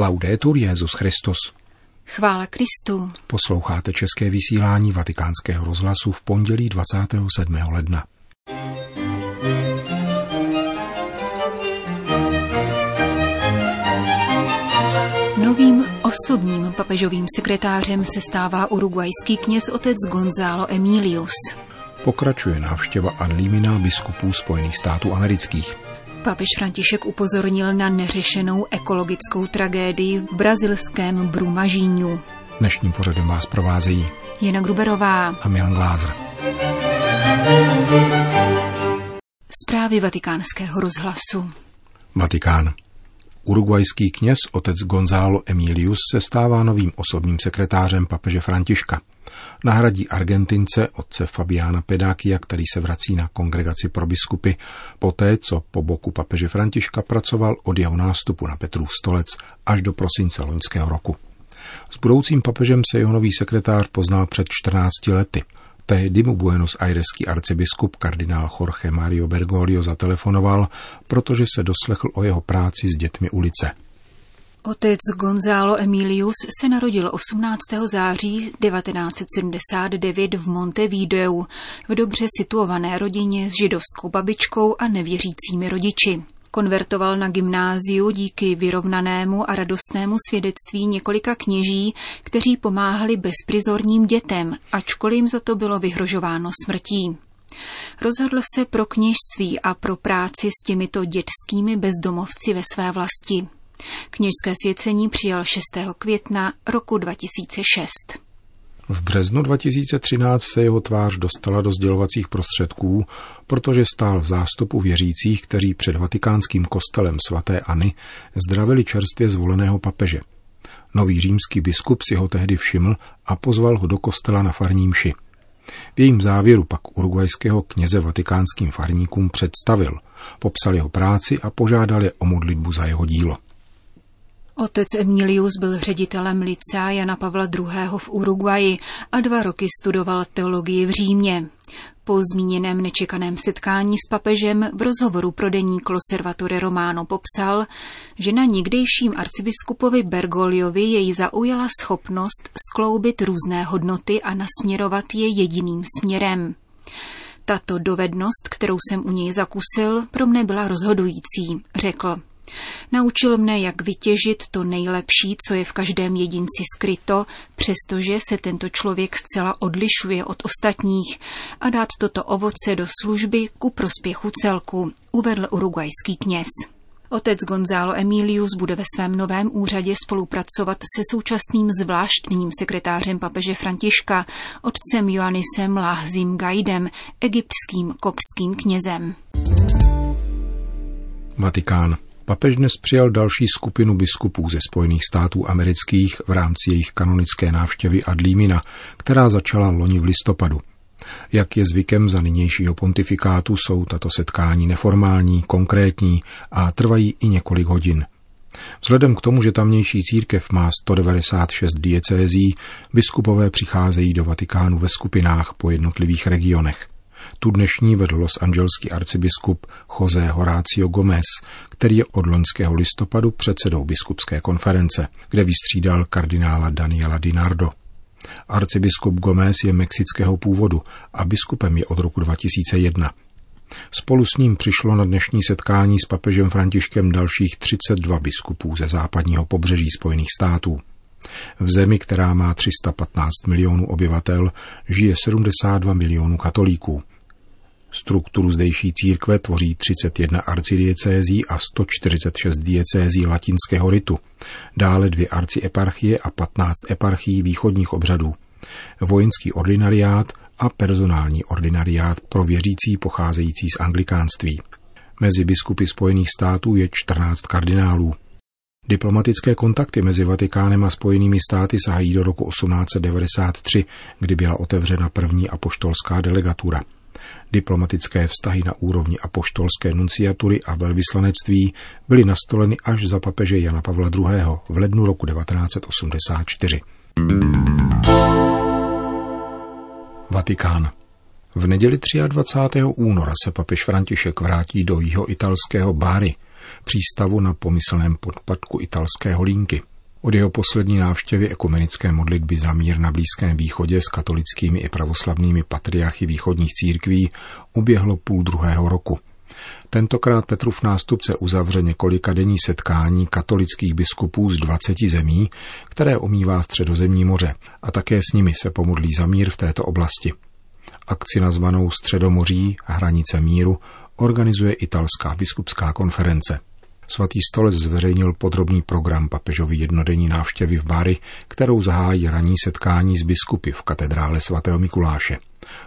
Laudetur Jezus Christus. Chvála Kristu. Posloucháte české vysílání Vatikánského rozhlasu v pondělí 27. ledna. Novým osobním papežovým sekretářem se stává uruguajský kněz otec Gonzalo Emilius. Pokračuje návštěva Anlímina biskupů Spojených států amerických. Papež František upozornil na neřešenou ekologickou tragédii v brazilském Brumažíňu. Dnešním pořadem vás provázejí Jana Gruberová a Milan Glázer. Zprávy vatikánského rozhlasu. Vatikán. Uruguajský kněz otec Gonzalo Emilius se stává novým osobním sekretářem papeže Františka. Nahradí Argentince otce Fabiána Pedákia, který se vrací na kongregaci pro biskupy, poté co po boku papeže Františka pracoval od jeho nástupu na Petrův stolec až do prosince loňského roku. S budoucím papežem se jeho nový sekretář poznal před 14 lety. Tehdy mu Buenos Aireský arcibiskup kardinál Jorge Mario Bergoglio zatelefonoval, protože se doslechl o jeho práci s dětmi ulice. Otec Gonzalo Emilius se narodil 18. září 1979 v Montevideo v dobře situované rodině s židovskou babičkou a nevěřícími rodiči. Konvertoval na gymnáziu díky vyrovnanému a radostnému svědectví několika kněží, kteří pomáhali bezprizorním dětem, ačkoliv jim za to bylo vyhrožováno smrtí. Rozhodl se pro kněžství a pro práci s těmito dětskými bezdomovci ve své vlasti. Kněžské svěcení přijal 6. května roku 2006. V březnu 2013 se jeho tvář dostala do sdělovacích prostředků, protože stál v zástupu věřících, kteří před vatikánským kostelem svatéAny zdravili čerstvě zvoleného papeže. Nový římský biskup si ho tehdy všiml a pozval ho do kostela na farní mši. V jejím závěru pak urugvajského kněze vatikánským farníkům představil, popsal jeho práci a požádal je o modlitbu za jeho dílo. Otec Emilius byl ředitelem licea Jana Pavla II. v Uruguayi a dva roky studoval teologii v Římě. Po zmíněném nečekaném setkání s papežem v rozhovoru pro deník Loservatore Romano popsal, že na někdejším arcibiskupovi Bergogliovi jej zaujala schopnost skloubit různé hodnoty a nasměrovat je jediným směrem. Tato dovednost, kterou jsem u něj zakusil, pro mne byla rozhodující, řekl. Naučil mne, jak vytěžit to nejlepší, co je v každém jedinci skryto, přestože se tento člověk zcela odlišuje od ostatních a dát toto ovoce do služby ku prospěchu celku, uvedl urugvajský kněz. Otec Gonzalo Emilius bude ve svém novém úřadě spolupracovat se současným zvláštním sekretářem papeže Františka, otcem Joannisem Lahzim Gaidem, egyptským kopským knězem. Vatikán. Papež dnes přijal další skupinu biskupů ze Spojených států amerických v rámci jejich kanonické návštěvy Adlímina, která začala loni v listopadu. Jak je zvykem za nynějšího pontifikátu, jsou tato setkání neformální, konkrétní a trvají i několik hodin. Vzhledem k tomu, že tamnější církev má 196 diecézí, biskupové přicházejí do Vatikánu ve skupinách po jednotlivých regionech. Tu dnešní vedl Los Angeleský arcibiskup José Horácio Gomez, který je od loňského listopadu předsedou biskupské konference, kde vystřídal kardinála Daniela Dinardo. Arcibiskup Gomez je mexického původu a biskupem je od roku 2001. Spolu s ním přišlo na dnešní setkání s papežem Františkem dalších 32 biskupů ze západního pobřeží Spojených států. V zemi, která má 315 milionů obyvatel, žije 72 milionů katolíků. Strukturu zdejší církve tvoří 31 arcidiecézí a 146 diecézí latinského ritu, dále dvě arcieparchie a 15 eparchií východních obřadů, vojenský ordinariát a personální ordinariát pro věřící pocházející z anglikánství. Mezi biskupy Spojených států je 14 kardinálů. Diplomatické kontakty mezi Vatikánem a Spojenými státy sahají do roku 1893, kdy byla otevřena první apoštolská delegatura. Diplomatické vztahy na úrovni apoštolské nunciatury a velvyslanectví byly nastoleny až za papeže Jana Pavla II. v lednu roku 1984. Vatikán. V neděli 23. února se papež František vrátí do jeho italského Báry, přístavu na pomyslném podpadku italského línky. Od jeho poslední návštěvy ekumenické modlitby za mír na Blízkém východě s katolickými i pravoslavnými patriarchy východních církví uběhlo půl druhého roku. Tentokrát Petrův nástupce uzavře několika denní setkání katolických biskupů z 20 zemí, které omývá středozemní moře a také s nimi se pomodlí za mír v této oblasti. Akci nazvanou Středomoří a hranice míru organizuje italská biskupská konference. Svatý stolec zveřejnil podrobný program papežovy jednodenní návštěvy v Bari, kterou zahájí ranní setkání s biskupy v katedrále svatého Mikuláše.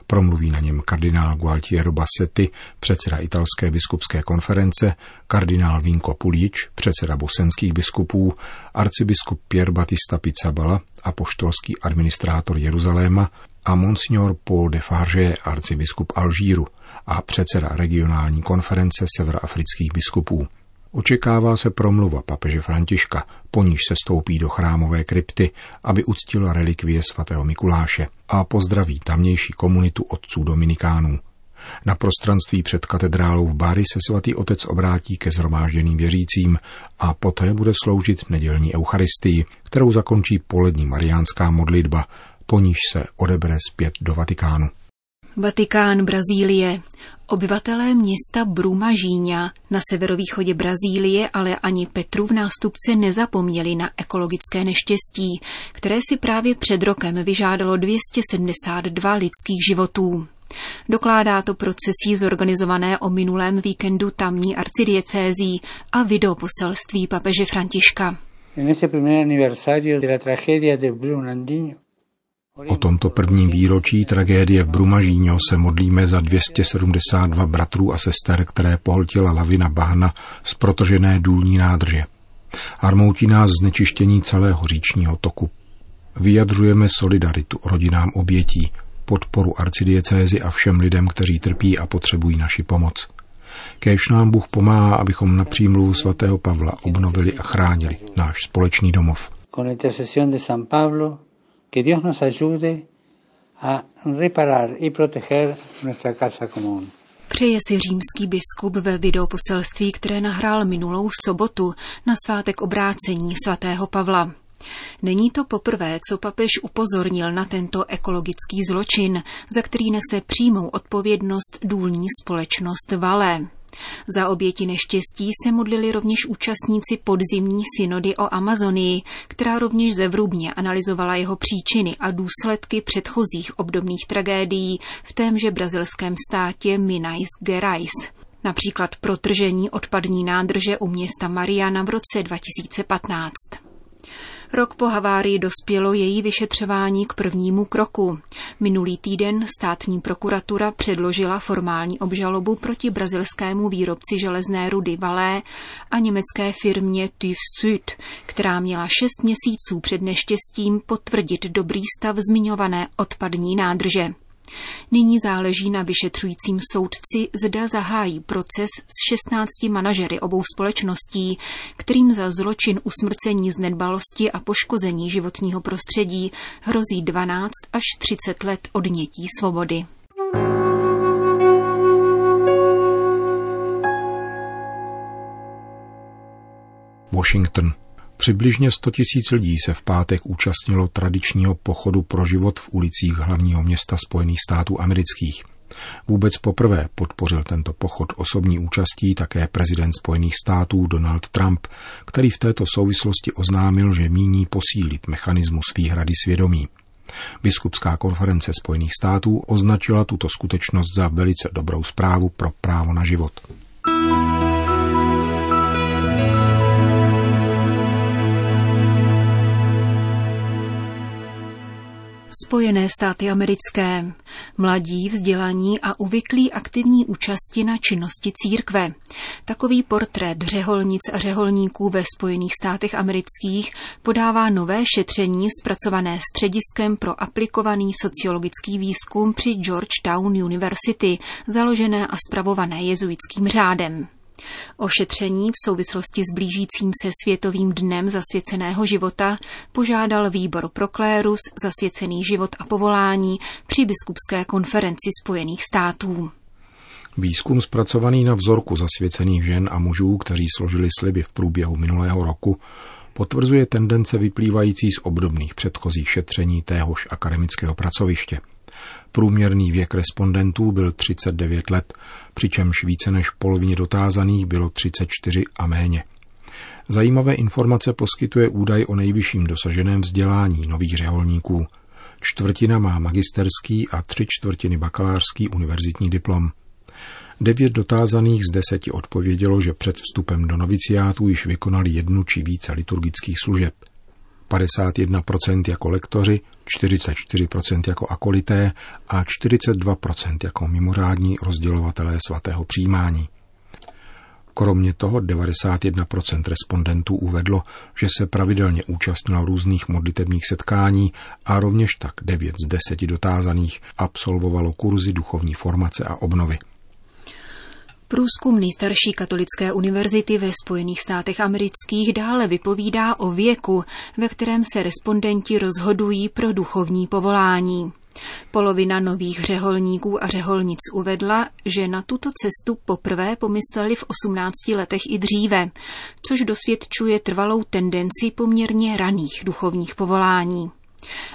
Promluví na něm kardinál Gualtiero Bassetti, předseda italské biskupské konference, kardinál Vinko Pulič, předseda bosenských biskupů, arcibiskup Pier Battista Pizzabala, apoštolský administrátor Jeruzaléma a monsignor Paul de Farge, arcibiskup Alžíru a předseda regionální konference severoafrických biskupů. Očekává se promluva papeže Františka, po níž se stoupí do chrámové krypty, aby uctila relikvie svatého Mikuláše a pozdraví tamnější komunitu otců dominikánů. Na prostranství před katedrálou v Bari se svatý otec obrátí ke zhromážděným věřícím a poté bude sloužit nedělní eucharistii, kterou zakončí polední mariánská modlitba, po níž se odebere zpět do Vatikánu. Vatikán Brazílie. Obyvatelé města Brumažíňa na severovýchodě Brazílie, ale ani Petru v nástupce nezapomněli na ekologické neštěstí, které si právě před rokem vyžádalo 272 lidských životů. Dokládá to procesí zorganizované o minulém víkendu tamní arcidiecézí a videoposelství papeže Františka. En O tomto prvním výročí tragédie v Brumažíňo se modlíme za 272 bratrů a sester, které pohltila lavina bahna z protožené důlní nádrže. Armoutí nás znečištění celého říčního toku. Vyjadřujeme solidaritu rodinám obětí, podporu arcidiecézy a všem lidem, kteří trpí a potřebují naši pomoc. Kéž nám Bůh pomáhá, abychom na přímluvu svatého Pavla obnovili a chránili náš společný domov. Con intercesión de San Pablo, Que Dios nos ayude a reparar y proteger nuestra casa común. Přeje si římský biskup ve videoposelství, které nahrál minulou sobotu na svátek obrácení svatého Pavla. Není to poprvé, co papež upozornil na tento ekologický zločin, za který nese přímou odpovědnost důlní společnost Valé. Za oběti neštěstí se modlili rovněž účastníci podzimní synody o Amazonii, která rovněž zevrubně analyzovala jeho příčiny a důsledky předchozích obdobných tragédií v témže brazilském státě Minas Gerais. Například protržení odpadní nádrže u města Mariana v roce 2015. Rok po havárii dospělo její vyšetřování k prvnímu kroku. Minulý týden státní prokuratura předložila formální obžalobu proti brazilskému výrobci železné rudy Valé a německé firmě TÜV Süd, která měla šest měsíců před neštěstím potvrdit dobrý stav zmiňované odpadní nádrže. Nyní záleží na vyšetřujícím soudci, zda zahájí proces s 16 manažery obou společností, kterým za zločin usmrcení z nedbalosti a poškození životního prostředí hrozí 12 až 30 let odnětí svobody. Washington. Přibližně 100 tisíc lidí se v pátek účastnilo tradičního pochodu pro život v ulicích hlavního města Spojených států amerických. Vůbec poprvé podpořil tento pochod osobní účastí také prezident Spojených států Donald Trump, který v této souvislosti oznámil, že míní posílit mechanismus výhrady svědomí. Biskupská konference Spojených států označila tuto skutečnost za velice dobrou zprávu pro právo na život. Spojené státy americké. Mladí, vzdělaní a uvyklí aktivní účasti na činnosti církve. Takový portrét řeholnic a řeholníků ve Spojených státech amerických podává nové šetření zpracované střediskem pro aplikovaný sociologický výzkum při Georgetown University, založené a spravované jezuitským řádem. Ošetření v souvislosti s blížícím se Světovým dnem zasvěceného života požádal výbor pro klérus zasvěcený život a povolání při biskupské konferenci Spojených států. Výzkum zpracovaný na vzorku zasvěcených žen a mužů, kteří složili sliby v průběhu minulého roku, potvrzuje tendence vyplývající z obdobných předchozích šetření téhož akademického pracoviště. Průměrný věk respondentů byl 39 let, přičemž více než polovině dotázaných bylo 34 a méně. Zajímavé informace poskytuje údaj o nejvyšším dosaženém vzdělání nových řeholníků. Čtvrtina má magisterský a tři čtvrtiny bakalářský univerzitní diplom. Devět dotázaných z deseti odpovědělo, že před vstupem do noviciátů již vykonali jednu či více liturgických služeb. 51% jako lektoři, 44% jako akolité a 42% jako mimořádní rozdělovatelé svatého přijímání. Kromě toho 91% respondentů uvedlo, že se pravidelně účastnilo různých modlitebních setkání a rovněž tak 9 z 10 dotázaných absolvovalo kurzy duchovní formace a obnovy. Průzkum nejstarší katolické univerzity ve Spojených státech amerických dále vypovídá o věku, ve kterém se respondenti rozhodují pro duchovní povolání. Polovina nových řeholníků a řeholnic uvedla, že na tuto cestu poprvé pomysleli v 18 letech i dříve, což dosvědčuje trvalou tendenci poměrně raných duchovních povolání.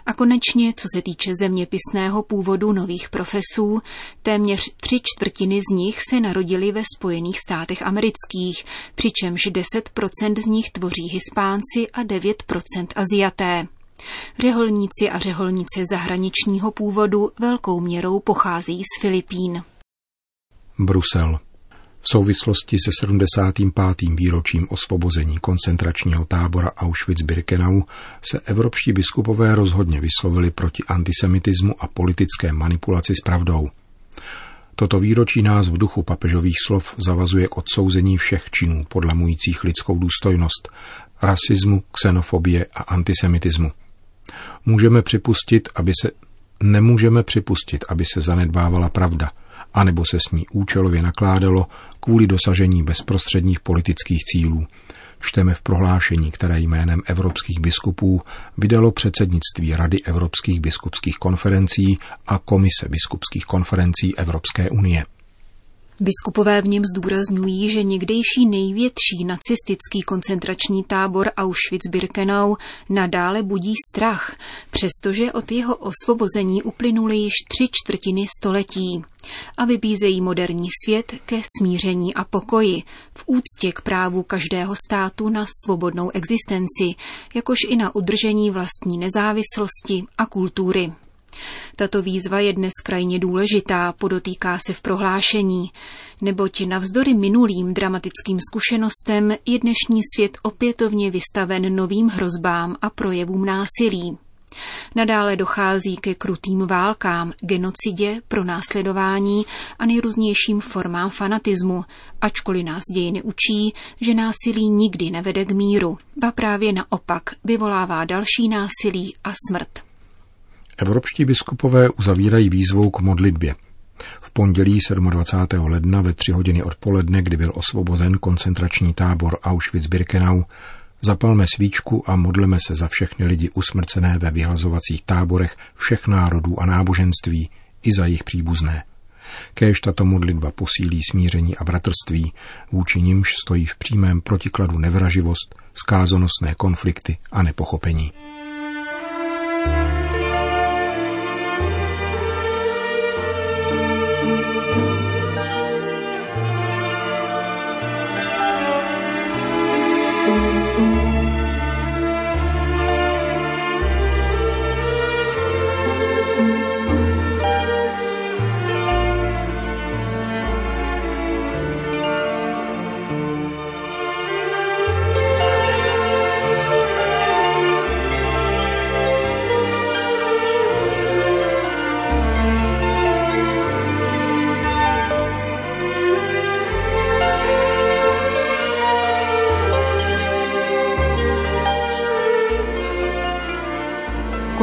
A konečně, co se týče zeměpisného původu nových profesů, téměř tři čtvrtiny z nich se narodili ve Spojených státech amerických, přičemž 10% z nich tvoří Hispánci a 9% Aziaté. Řeholníci a řeholnice zahraničního původu velkou měrou pocházejí z Filipín. Brusel. Souvislosti se 75. výročím osvobození koncentračního tábora Auschwitz-Birkenau se evropští biskupové rozhodně vyslovili proti antisemitismu a politické manipulaci s pravdou. Toto výročí nás v duchu papežových slov zavazuje k odsouzení všech činů podlamujících lidskou důstojnost, rasismu, xenofobie a antisemitismu. Můžeme připustit, aby se nemůžeme připustit, aby se zanedbávala pravda – anebo se s ní účelově nakládalo kvůli dosažení bezprostředních politických cílů. Čteme v prohlášení, které jménem evropských biskupů vydalo předsednictví Rady evropských biskupských konferencí a Komise biskupských konferencí Evropské unie. Biskupové v něm zdůrazňují, že někdejší největší nacistický koncentrační tábor Auschwitz-Birkenau nadále budí strach, přestože od jeho osvobození uplynuly již tři čtvrtiny století a vybízejí moderní svět ke smíření a pokoji, v úctě k právu každého státu na svobodnou existenci, jakož i na udržení vlastní nezávislosti a kultury. Tato výzva je dnes krajně důležitá, podotýká se v prohlášení, neboť navzdory minulým dramatickým zkušenostem je dnešní svět opětovně vystaven novým hrozbám a projevům násilí. Nadále dochází ke krutým válkám, genocidě, pronásledování a nejrůznějším formám fanatismu, ačkoliv nás dějiny učí, že násilí nikdy nevede k míru, ba právě naopak vyvolává další násilí a smrt. Evropští biskupové uzavírají výzvou k modlitbě. V pondělí 27. ledna ve tři hodiny odpoledne, kdy byl osvobozen koncentrační tábor Auschwitz-Birkenau, zapalme svíčku a modleme se za všechny lidi usmrcené ve vyhlazovacích táborech všech národů a náboženství i za jejich příbuzné. Kéž tato modlitba posílí smíření a bratrství, vůči nimž stojí v přímém protikladu nevraživost, skázonosné konflikty a nepochopení.